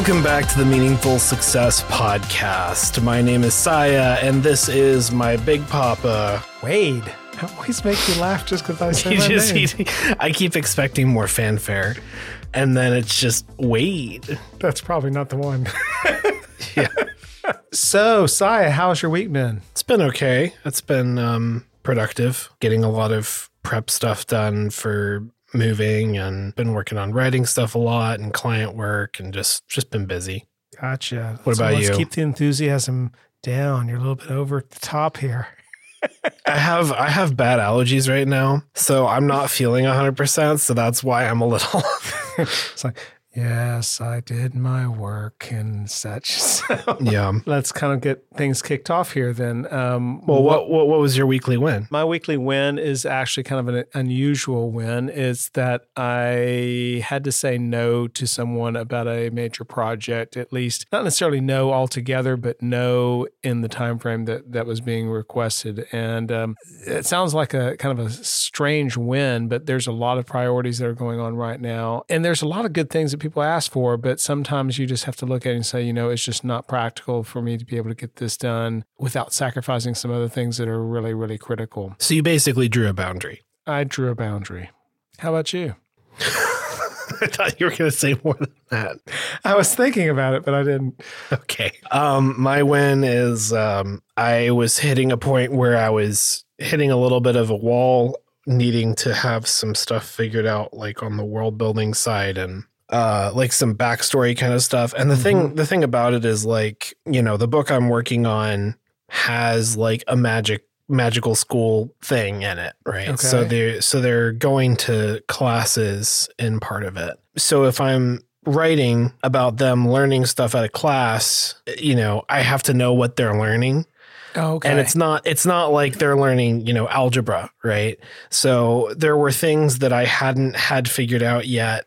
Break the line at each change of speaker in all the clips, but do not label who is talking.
Welcome back to the Meaningful Success Podcast. My name is Saya, and this is my big papa.
Wade. I always make you laugh just because I say
He
my
just-
name.
he- I keep expecting more fanfare, and then it's just Wade.
That's probably not the one.
Yeah.
so, Saya, how's your week been?
It's been okay. It's been um, productive, getting a lot of prep stuff done for moving, and been working on writing stuff a lot and client work, and just just been busy.
Gotcha.
What about
let's
you?
keep the enthusiasm down. You're a little bit over the top here.
I have I have bad allergies right now, so I'm not feeling 100%, so that's why I'm a little
It's like, yes, I did my work and such. So
Yeah.
let's kind of get things kicked off here then. Um,
Well, what, what what was your weekly win?
My weekly win is actually kind of an unusual win. It's that I had to say no to someone about a major project, at least not necessarily no altogether, but no in the time frame that that was being requested. And um, it sounds like a kind of a strange win, but there's a lot of priorities that are going on right now, and there's a lot of good things that people ask for. But sometimes you just have to look at it and say, you know, it's just not practical for me to be able to get this done without sacrificing some other things that are really, really critical.
So you basically drew a boundary.
I drew a boundary. How about you?
I thought you were going to say more than that.
I was thinking about it, but I didn't.
Okay. Um, my win is um, I was hitting a point where I was hitting a little bit of a wall, needing to have some stuff figured out, like on the world building side and uh, like some backstory kind of stuff. And the thing, the thing about it is like, you know, the book I'm working on has like a magic magical school thing in it, right? So they're so they're going to classes in part of it. So if I'm writing about them learning stuff at a class, you know, I have to know what they're learning.
Oh, okay.
And it's not it's not like they're learning, you know, algebra, right? So there were things that I hadn't had figured out yet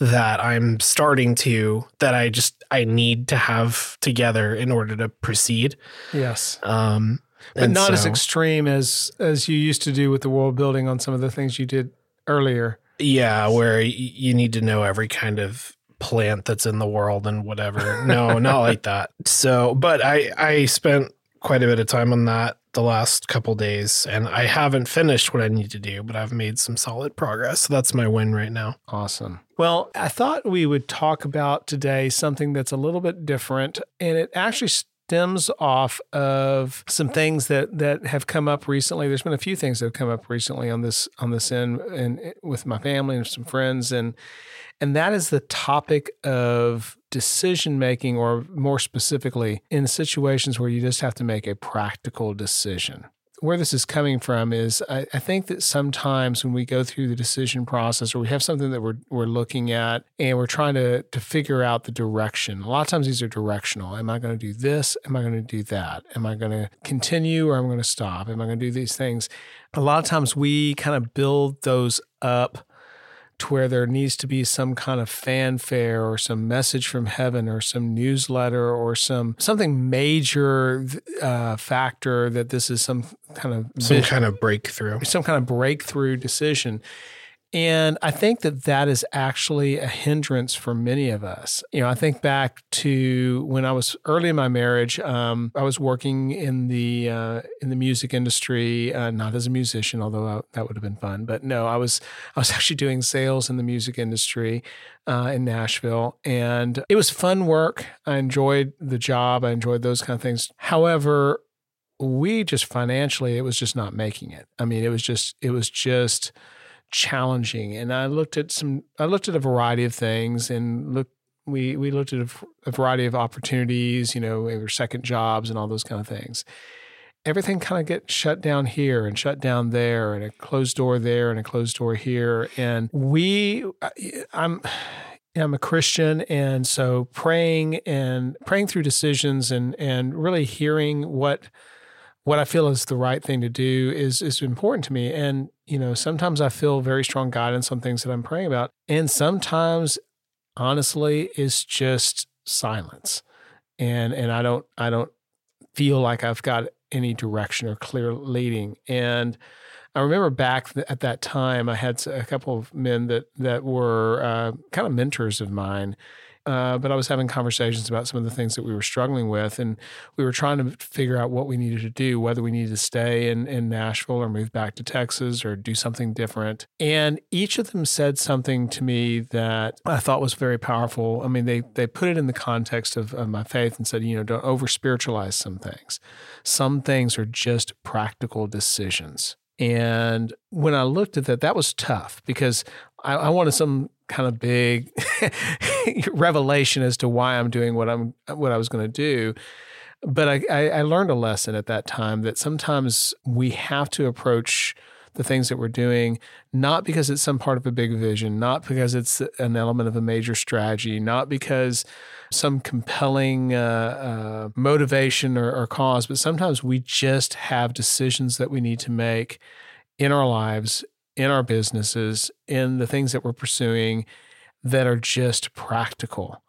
that I'm starting to that I just I need to have together in order to proceed.
yes,
Um
but
and
not as extreme as as you used to do with the world building on some of the things you did earlier.
Yeah, where y- you need to know every kind of plant that's in the world and whatever. No, not like that. So, but I I spent quite a bit of time on that the last couple days and I haven't finished what I need to do, but I've made some solid progress. So that's my win right now.
Awesome. Well, I thought we would talk about today something that's a little bit different, and it actually stems off of some things that that have come up recently. There's been a few things that have come up recently on this on this end, and eh, with my family and some friends, and and that is the topic of decision making, or more specifically, in situations where you just have to make a practical decision where this is coming from is I, I think that sometimes when we go through the decision process or we have something that we're, we're looking at and we're trying to, to figure out the direction, a lot of times these are directional. Am I going to do this? Am I going to do that? Am I going to continue or am I going to stop? Am I going to do these things? A lot of times we kind of build those up to where there needs to be some kind of fanfare or some message from heaven or some newsletter or some something major uh, factor that this is some kind of
Some
vision-
kind of breakthrough.
some kind of breakthrough decision. And I think that that is actually a hindrance for many of us. You know, I think back to when I was early in my marriage. Um, I was working in the uh, in the music industry, uh, not as a musician, although I, that would have been fun. But no, I was I was actually doing sales in the music industry uh, in Nashville, and it was fun work. I enjoyed the job. I enjoyed those kind of things. However, we just financially, it was just not making it. I mean, it was just it was just challenging. And I looked at some, I looked at a variety of things and looked, we, we looked at a, a variety of opportunities, you know, maybe second jobs and all those kind of things. Everything kind of get shut down here and shut down there and a closed door there and a closed door here. And we, I'm, I'm a Christian, and so praying and praying through decisions and and really hearing what what I feel is the right thing to do is is important to me. And you know, sometimes I feel very strong guidance on things that I'm praying about, and sometimes, honestly, it's just silence, and and I don't I don't feel like I've got any direction or clear leading. And I remember back at that time, I had a couple of men that that were uh, kind of mentors of mine. Uh, but I was having conversations about some of the things that we were struggling with, and we were trying to figure out what we needed to do, whether we needed to stay in, in Nashville or move back to Texas or do something different. And each of them said something to me that I thought was very powerful. I mean, they they put it in the context of, of my faith and said, you know, don't over spiritualize some things. Some things are just practical decisions. And when I looked at that, that was tough because I, I wanted some kind of big revelation as to why I'm doing what I'm what I was going to do. But I, I, I learned a lesson at that time that sometimes we have to approach the things that we're doing, not because it's some part of a big vision, not because it's an element of a major strategy, not because some compelling uh, uh, motivation or, or cause, but sometimes we just have decisions that we need to make in our lives, in our businesses, in the things that we're pursuing that are just practical.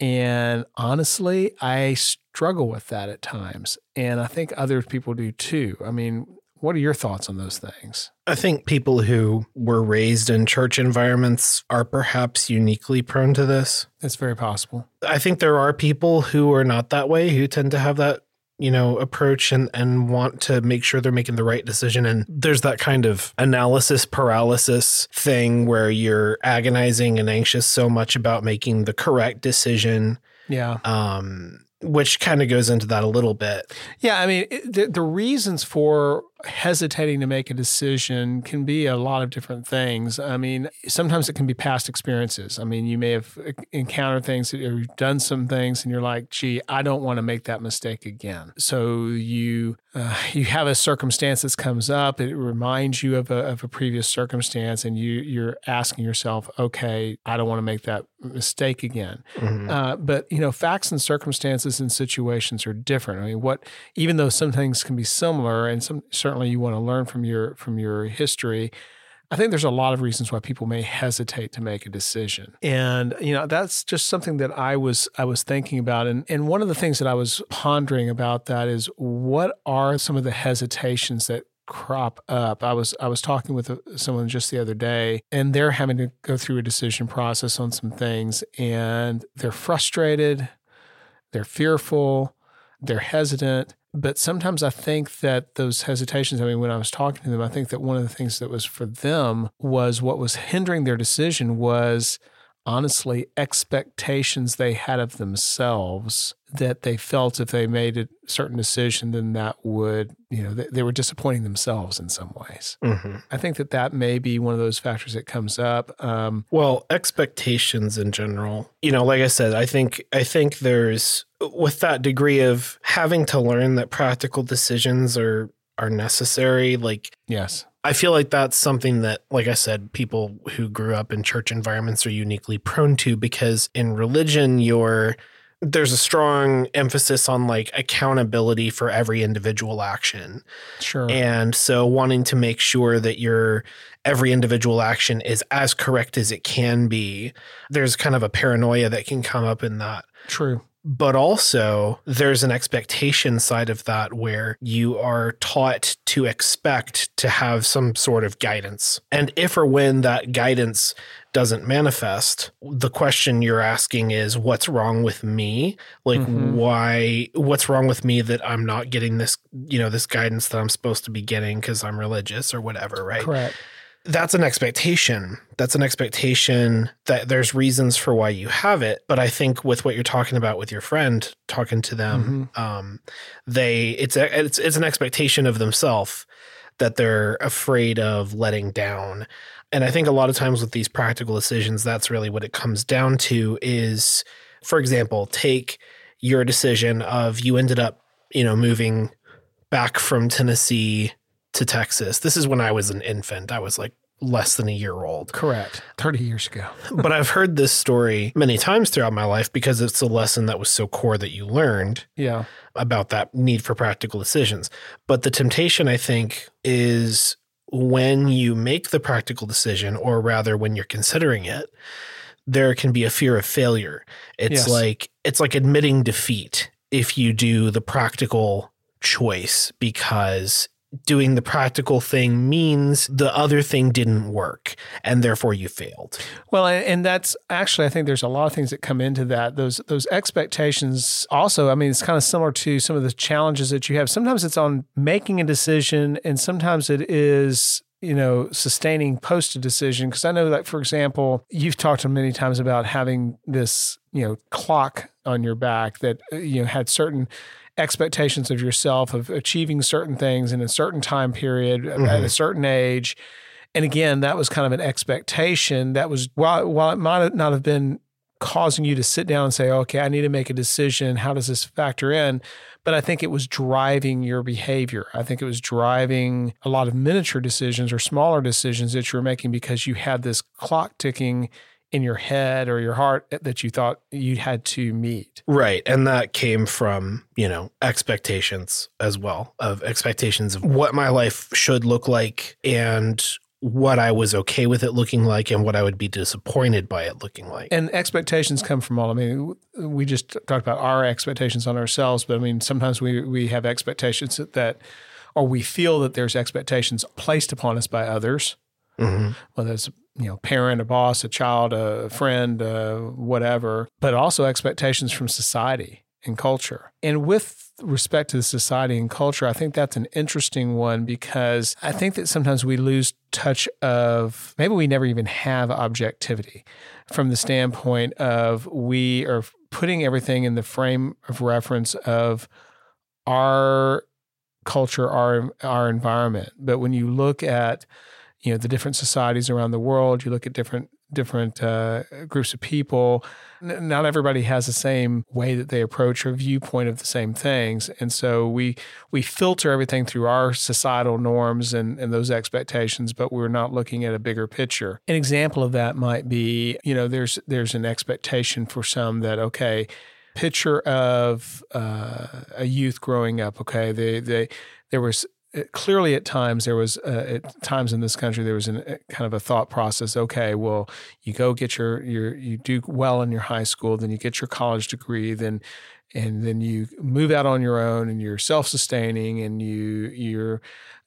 And honestly, I struggle with that at times. And I think other people do too. I mean, what are your thoughts on those things?
I think people who were raised in church environments are perhaps uniquely prone to this.
It's very possible.
I think there are people who are not that way, who tend to have that, you know, approach and, and want to make sure they're making the right decision. And there's that kind of analysis paralysis thing where you're agonizing and anxious so much about making the correct decision.
Yeah.
Um, which kind of goes into that a little bit.
Yeah, I mean, the, the reasons for hesitating to make a decision can be a lot of different things. I mean, sometimes it can be past experiences. I mean, you may have encountered things or you've done some things and you're like, gee, I don't want to make that mistake again. So you uh, you have a circumstance that comes up, it reminds you of a, of a previous circumstance, and you you're asking yourself, okay, I don't want to make that mistake again. Mm-hmm. Uh, but you know, facts and circumstances and situations are different. I mean, what even though some things can be similar and some certainly you want to learn from your from your history. I think there's a lot of reasons why people may hesitate to make a decision. And you know, that's just something that I was I was thinking about and and one of the things that I was pondering about that is what are some of the hesitations that crop up. I was I was talking with uh, someone just the other day and they're having to go through a decision process on some things and they're frustrated, they're fearful, they're hesitant but sometimes I think that those hesitations, I mean, when I was talking to them, I think that one of the things that was for them was what was hindering their decision was honestly expectations they had of themselves that they felt if they made a certain decision then that would you know they, they were disappointing themselves in some ways mm-hmm. i think that that may be one of those factors that comes up um,
well expectations in general you know like i said i think i think there's with that degree of having to learn that practical decisions are are necessary like
yes
I feel like that's something that, like I said, people who grew up in church environments are uniquely prone to because in religion, you're there's a strong emphasis on like accountability for every individual action.
Sure.
And so wanting to make sure that your every individual action is as correct as it can be, there's kind of a paranoia that can come up in that.
True
but also there's an expectation side of that where you are taught to expect to have some sort of guidance. And if or when that guidance doesn't manifest, the question you're asking is what's wrong with me? Like mm-hmm. why what's wrong with me that I'm not getting this, you know, this guidance that I'm supposed to be getting cuz I'm religious or whatever, right?
Correct
that's an expectation. That's an expectation that there's reasons for why you have it. But I think with what you're talking about with your friend, talking to them, mm-hmm. um, they it's a, it's it's an expectation of themselves that they're afraid of letting down. And I think a lot of times with these practical decisions, that's really what it comes down to. Is, for example, take your decision of you ended up, you know, moving back from Tennessee to Texas. This is when I was an infant. I was like less than a year old.
Correct. 30 years ago.
but I've heard this story many times throughout my life because it's a lesson that was so core that you learned.
Yeah.
About that need for practical decisions. But the temptation, I think, is when you make the practical decision, or rather when you're considering it, there can be a fear of failure. It's yes. like it's like admitting defeat if you do the practical choice because doing the practical thing means the other thing didn't work and therefore you failed.
Well, and that's actually I think there's a lot of things that come into that. Those those expectations also, I mean, it's kind of similar to some of the challenges that you have. Sometimes it's on making a decision and sometimes it is you know, sustaining post a decision. Because I know that, for example, you've talked to many times about having this, you know, clock on your back that, uh, you know, had certain expectations of yourself of achieving certain things in a certain time period mm-hmm. at a certain age. And again, that was kind of an expectation that was while while it might not have been causing you to sit down and say, okay, I need to make a decision. How does this factor in? But I think it was driving your behavior. I think it was driving a lot of miniature decisions or smaller decisions that you were making because you had this clock ticking in your head or your heart that you thought you had to meet.
Right. And that came from, you know, expectations as well of expectations of what my life should look like and what I was okay with it looking like and what I would be disappointed by it looking like.
And expectations come from all. I mean, we just talked about our expectations on ourselves, but I mean, sometimes we we have expectations that, or we feel that there's expectations placed upon us by others, mm-hmm. whether it's you know, parent, a boss, a child, a friend, uh, whatever, but also expectations from society and culture. And with respect to the society and culture, I think that's an interesting one because I think that sometimes we lose touch of maybe we never even have objectivity from the standpoint of we are putting everything in the frame of reference of our culture, our our environment. But when you look at you know the different societies around the world. You look at different different uh, groups of people. N- not everybody has the same way that they approach or viewpoint of the same things, and so we we filter everything through our societal norms and, and those expectations, but we're not looking at a bigger picture. An example of that might be, you know, there's there's an expectation for some that okay picture of uh, a youth growing up. Okay, they they there was clearly at times there was uh, at times in this country there was an, a, kind of a thought process okay well you go get your your you do well in your high school then you get your college degree then and then you move out on your own and you're self-sustaining and you you're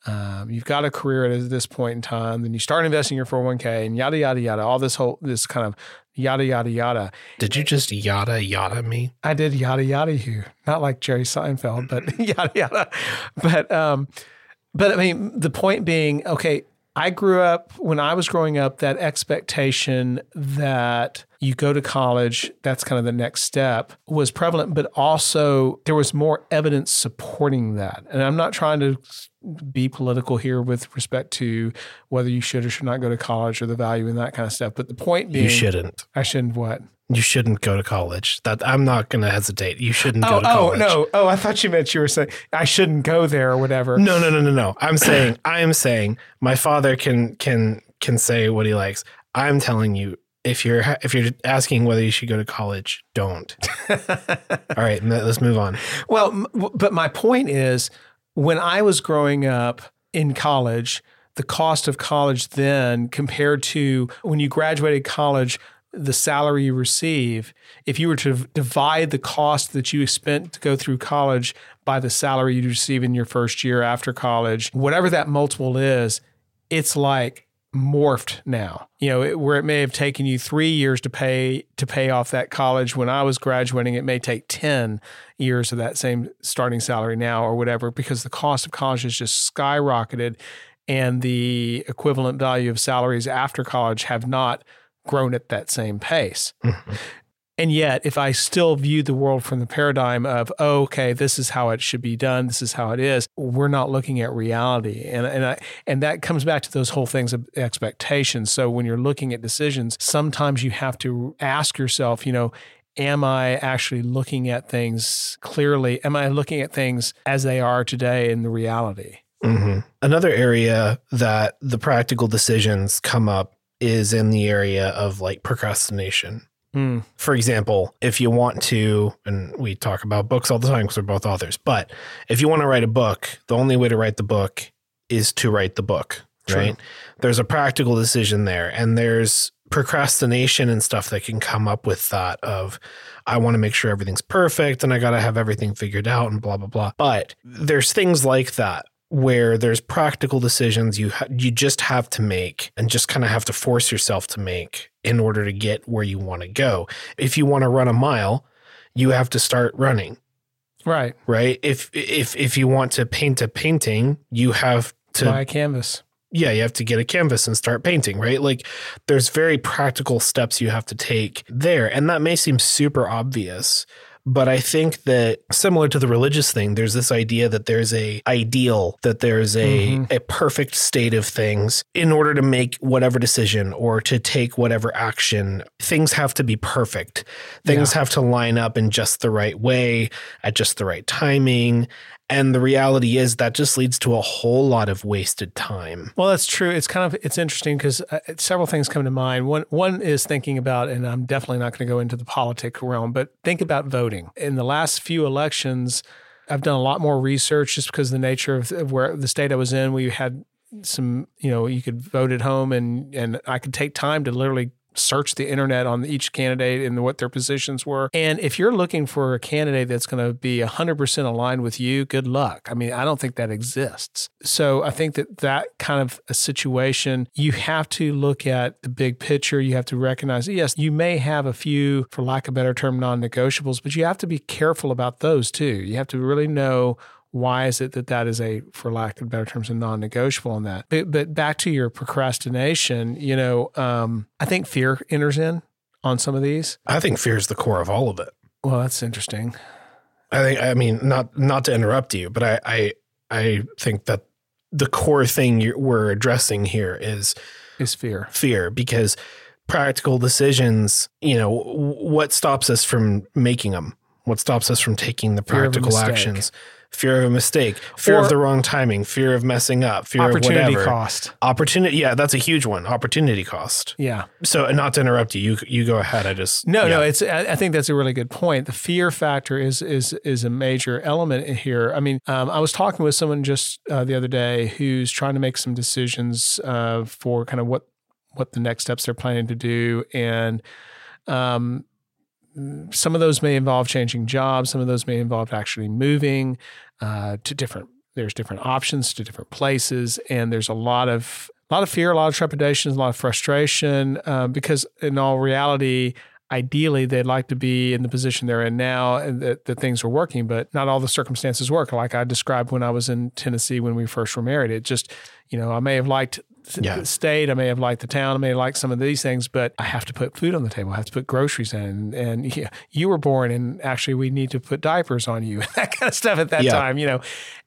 um, you've got a career at this point in time then you start investing your 401k and yada yada yada all this whole this kind of yada yada yada.
Did you just yada yada me?
I did yada yada you. Not like jerry seinfeld but yada yada. But um but I mean, the point being, okay, I grew up when I was growing up, that expectation that you go to college, that's kind of the next step, was prevalent, but also there was more evidence supporting that. And I'm not trying to be political here with respect to whether you should or should not go to college or the value in that kind of stuff. But the point being,
you shouldn't.
I shouldn't what?
You shouldn't go to college. That I'm not going to hesitate. You shouldn't oh, go to oh, college.
Oh no! Oh, I thought you meant you were saying I shouldn't go there or whatever.
No, no, no, no, no. I'm saying I am saying my father can can can say what he likes. I'm telling you, if you're if you're asking whether you should go to college, don't. All right, let's move on.
Well, but my point is, when I was growing up in college, the cost of college then compared to when you graduated college the salary you receive, if you were to divide the cost that you spent to go through college by the salary you receive in your first year after college, whatever that multiple is, it's like morphed now. You know, it, where it may have taken you 3 years to pay to pay off that college when I was graduating, it may take 10 years of that same starting salary now or whatever because the cost of college has just skyrocketed and the equivalent value of salaries after college have not grown at that same pace. Mm-hmm. And yet, if I still view the world from the paradigm of, oh, okay, this is how it should be done, this is how it is, we're not looking at reality. And and I, and that comes back to those whole things of expectations. So when you're looking at decisions, sometimes you have to ask yourself, you know, am I actually looking at things clearly? Am I looking at things as they are today in the reality?
Mm-hmm. Another area that the practical decisions come up is in the area of like procrastination. Mm. For example, if you want to, and we talk about books all the time because we're both authors, but if you want to write a book, the only way to write the book is to write the book, True. right? There's a practical decision there, and there's procrastination and stuff that can come up with that of I want to make sure everything's perfect and I got to have everything figured out and blah blah blah. But there's things like that where there's practical decisions you ha- you just have to make and just kind of have to force yourself to make in order to get where you want to go. If you want to run a mile, you have to start running,
Right.
right? If if if you want to paint a painting, you have to
Buy a canvas.
yeah, you have to get a canvas and start painting, right? Like there's very practical steps you have to take there. And that may seem super obvious, but I think that similar to the religious thing, there's this idea that there's a ideal, that there's a
Mhm.
a perfect state of things in order to make whatever decision or to take whatever action. Things have to be perfect. Things have to line up in just the right way at just the right timing. And the reality is that just leads to a whole lot of wasted time.
Well, that's true. It's kind of it's interesting because uh, several things come to mind. One one is thinking about, and I'm definitely not going to go into the politic realm, but think about voting. In the last few elections, I've done a lot more research just because of the nature of, of where the state I was in. We had some, you know, you could vote at home, and and I could take time to literally search the internet on each candidate and what their positions were. And if you're looking for a candidate that's going to be 100% aligned with you, good luck. I mean, I don't think that exists. So I think that that kind of a situation, you have to look at the big picture. You have to recognize, yes, you may have a few, for lack of a better term, non negotiables, but you have to be careful about those too. You have to really know why is it that that is a, for lack of better terms, a non-negotiable on that? But, but back to your procrastination, you know, um, I think fear enters in on some of these.
I think fear is the core of all of it.
Well, that's interesting.
I think I mean not not to interrupt you, but I I, I think that the core thing we're addressing here is
Is fear?
fear because practical decisions, you know, what stops us from making them? What stops us from taking the
Fear of a
practical actions? Fear of a mistake, fear
Or-
of the wrong timing, fear of messing up, fear of whatever.
Opportunity cost.
Opportunity, yeah, that's a huge one. Opportunity cost.
Yeah.
So, not to interrupt you, you you go ahead. I just
No, no, it's. I I think that's a really good point. The fear factor is is is a major element here. I mean, um, I was talking with someone just uh, the other day who's trying to make some decisions uh, for kind of what what the next steps they're planning to do, and um, some of those may involve changing jobs. Some of those may involve actually moving uh, to different. There's different options to different places, and there's a lot of a lot of fear, a lot of trepidation, a lot of frustration uh, because in all reality, ideally they'd like to be in the position they're in now and that, that things are working, but not all the circumstances work. Like I described when I was in Tennessee when we first were married, it just, you know, I may have liked
Yeah.
the state, I may have liked the town, I may have liked some of these things, but I have to put food on the table. I have to put groceries in. And yeah, you were born and actually we need to put diapers on you, and that kind of stuff at that
Yeah.
time, you know.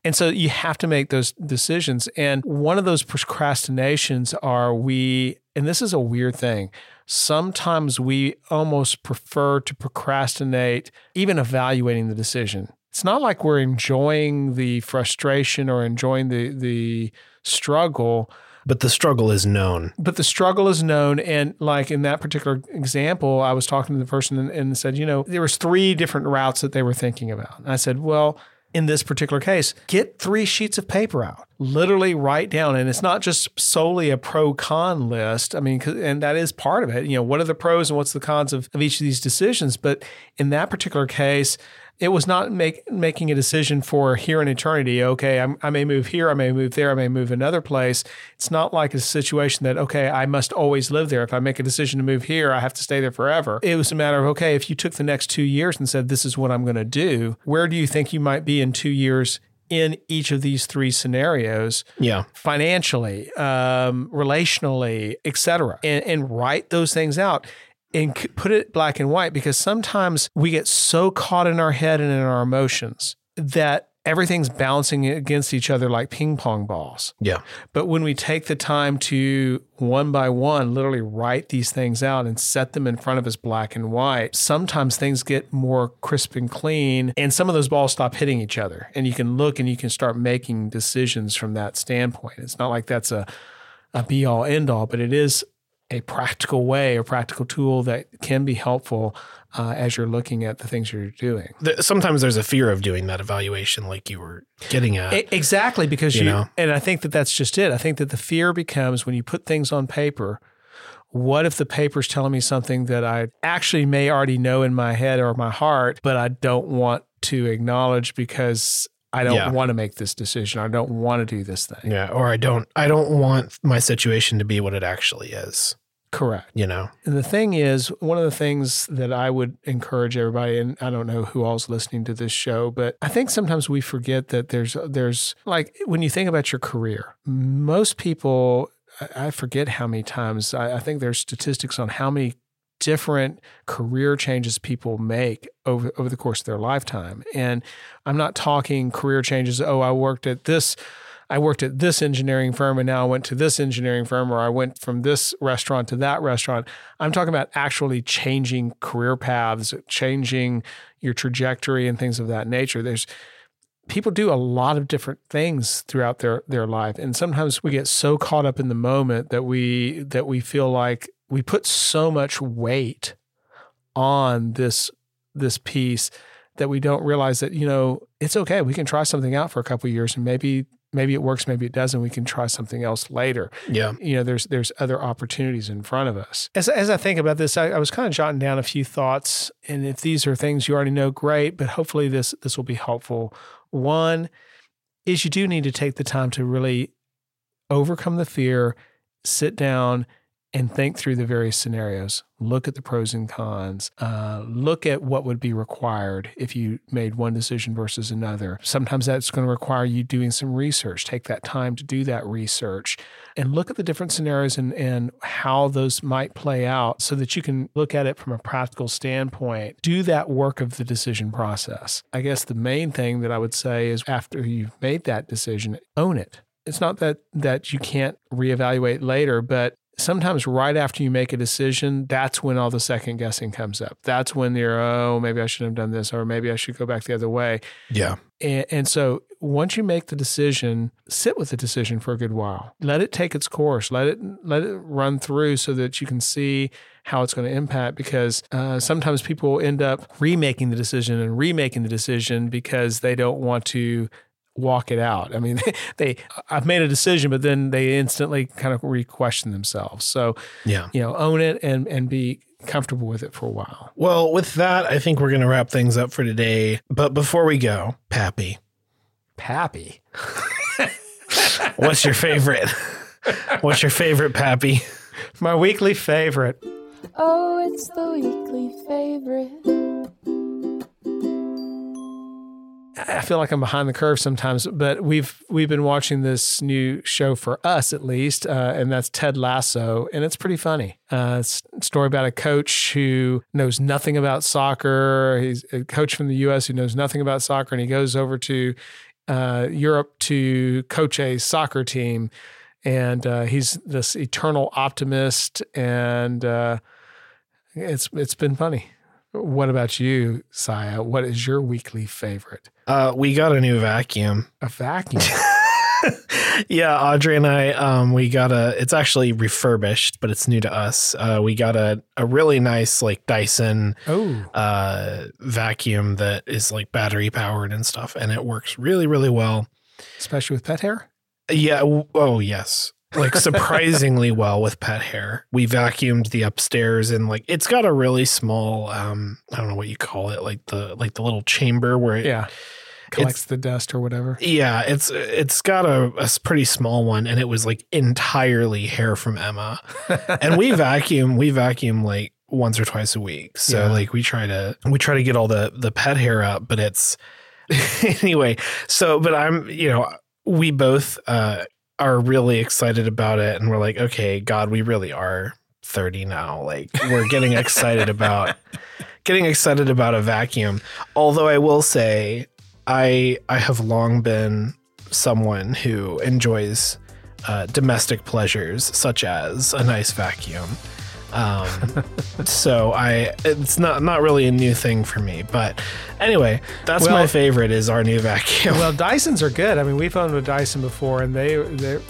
And so you have to make those decisions. And one of those procrastinations are we, and this is a weird thing. Sometimes we almost prefer to procrastinate, even evaluating the decision. It's not like we're enjoying the frustration or enjoying the the struggle,
but the struggle is known.
but the struggle is known. And like in that particular example, I was talking to the person and, and said, you know, there was three different routes that they were thinking about. And I said, well, in this particular case, get three sheets of paper out, literally write down. And it's not just solely a pro con list. I mean, and that is part of it. You know, what are the pros and what's the cons of, of each of these decisions? But in that particular case, it was not make, making a decision for here in eternity. Okay, I'm, I may move here, I may move there, I may move another place. It's not like a situation that, okay, I must always live there. If I make a decision to move here, I have to stay there forever. It was a matter of, okay, if you took the next two years and said, this is what I'm going to do, where do you think you might be in two years in each of these three scenarios?
Yeah.
financially, um, relationally, etc., and, and write those things out and put it black and white because sometimes we get so caught in our head and in our emotions that everything's bouncing against each other like ping pong balls.
Yeah.
But when we take the time to one by one literally write these things out and set them in front of us black and white, sometimes things get more crisp and clean and some of those balls stop hitting each other. And you can look and you can start making decisions from that standpoint. It's not like that's a, a be all end all, but it is a practical way or practical tool that can be helpful uh, as you're looking at the things you're doing.
Sometimes there's a fear of doing that evaluation, like you were getting at.
Exactly, because
You
you,
know?
and I think that that's just it. I think that the fear becomes when you put things on paper. What if the paper's telling me something that I actually may already know in my head or my heart, but I don't want to acknowledge because I don't
Yeah.
want to make this decision. I don't want to do this thing.
Yeah. Or I don't I don't want my situation to be what it actually is.
Correct.
You know?
And the thing is, one of the things that I would encourage everybody, and I don't know who all's listening to this show, but I think sometimes we forget that there's there's like when you think about your career, most people I forget how many times I, I think there's statistics on how many different career changes people make over over the course of their lifetime. And I'm not talking career changes, oh, I worked at this I worked at this engineering firm and now I went to this engineering firm or I went from this restaurant to that restaurant. I'm talking about actually changing career paths, changing your trajectory and things of that nature. There's people do a lot of different things throughout their their life and sometimes we get so caught up in the moment that we that we feel like we put so much weight on this this piece that we don't realize that you know it's okay we can try something out for a couple years and maybe maybe it works maybe it doesn't we can try something else later.
Yeah.
you know there's there's other opportunities in front of us. As, as i think about this I, I was kind of jotting down a few thoughts and if these are things you already know great but hopefully this this will be helpful. One is you do need to take the time to really overcome the fear sit down and think through the various scenarios. Look at the pros and cons. Uh, look at what would be required if you made one decision versus another. Sometimes that's going to require you doing some research. Take that time to do that research and look at the different scenarios and, and how those might play out so that you can look at it from a practical standpoint. Do that work of the decision process. I guess the main thing that i would say is after you've made that decision own it. It's not that that you can't reevaluate later but sometimes right after you make a decision that's when all the second guessing comes up that's when you're oh maybe i should have done this or maybe i should go back the other way
Yeah.
and, and so once you make the decision, sit with the decision for a good while. Let it take its course. Let it let it run through so that you can see how it's going to impact. Because uh, sometimes people end up remaking the decision and remaking the decision because they don't want to walk it out. I mean, they I've made a decision, but then they instantly kind of re-question themselves. So
Yeah.
you know, own it and and be comfortable with it for a while.
Well, with that, I think we're going to wrap things up for today. But before we go, Pappy,
Pappy.
what's your favorite? what's your favorite, Pappy?
My weekly favorite.
Oh, it's the weekly favorite.
I feel like I'm behind the curve sometimes, but we've we've been watching this new show for us at least, uh, and that's Ted Lasso, and it's pretty funny. Uh, it's a story about a coach who knows nothing about soccer. He's a coach from the U.S. who knows nothing about soccer, and he goes over to uh, Europe to coach a soccer team, and uh, he's this eternal optimist, and uh, it's it's been funny. What about you, Saya? What is your weekly favorite?
Uh, we got a new vacuum.
A vacuum.
yeah, Audrey and I, um, we got a. It's actually refurbished, but it's new to us. Uh, we got a a really nice like Dyson
oh,
uh vacuum that is like battery powered and stuff, and it works really really well.
especially with pet hair.
Yeah. Oh yes. Like surprisingly well with pet hair. We vacuumed the upstairs and like it's got a really small um I don't know what you call it like the like the little chamber where it,
Yeah, collects the dust or whatever.
Yeah, it's it's got a pretty small one, and it was like entirely hair from Emma. and we vacuum, we vacuum like once or twice a week. So
Yeah.
like we try to we try to get all the the pet hair up, but it's anyway. So, but I'm you know we both uh are really excited about it, and we're like, okay, God, we really are thirty now. Like we're getting excited about getting excited about a vacuum. Although I will say, I I have long been someone who enjoys uh, domestic pleasures such as a nice vacuum. Um, so I it's not not really a new thing for me, but anyway, that's my favorite is our new vacuum.
Well, Dysons are good. I mean, we've owned a Dyson before, and they they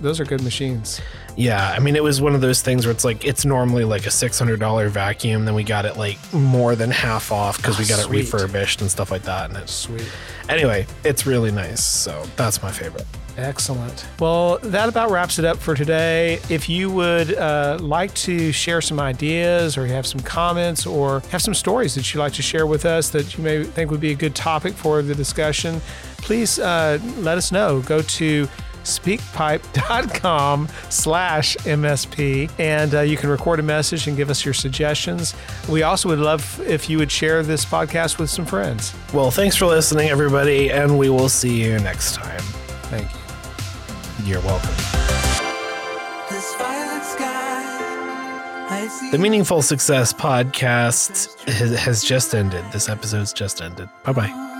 those are good machines.
Yeah, I mean, it was one of those things where it's like it's normally like a six hundred dollar vacuum, then we got it like more than half off because we got it refurbished and stuff like that. And it's
Sweet.
anyway, it's really nice. So that's my favorite.
Excellent. Well, that about wraps it up for today. If you would uh, like to share some ideas or have some comments or have some stories that you'd like to share with us that you may think would be a good topic for the discussion, please uh, let us know. Go to speakpipe.com slash MSP and uh, you can record a message and give us your suggestions. We also would love if you would share this podcast with some friends.
Well, thanks for listening, everybody, and we will see you next time.
Thank you.
You're welcome.
This violet sky, I see
The Meaningful Success podcast has, has just ended. This episode's just ended. Bye bye.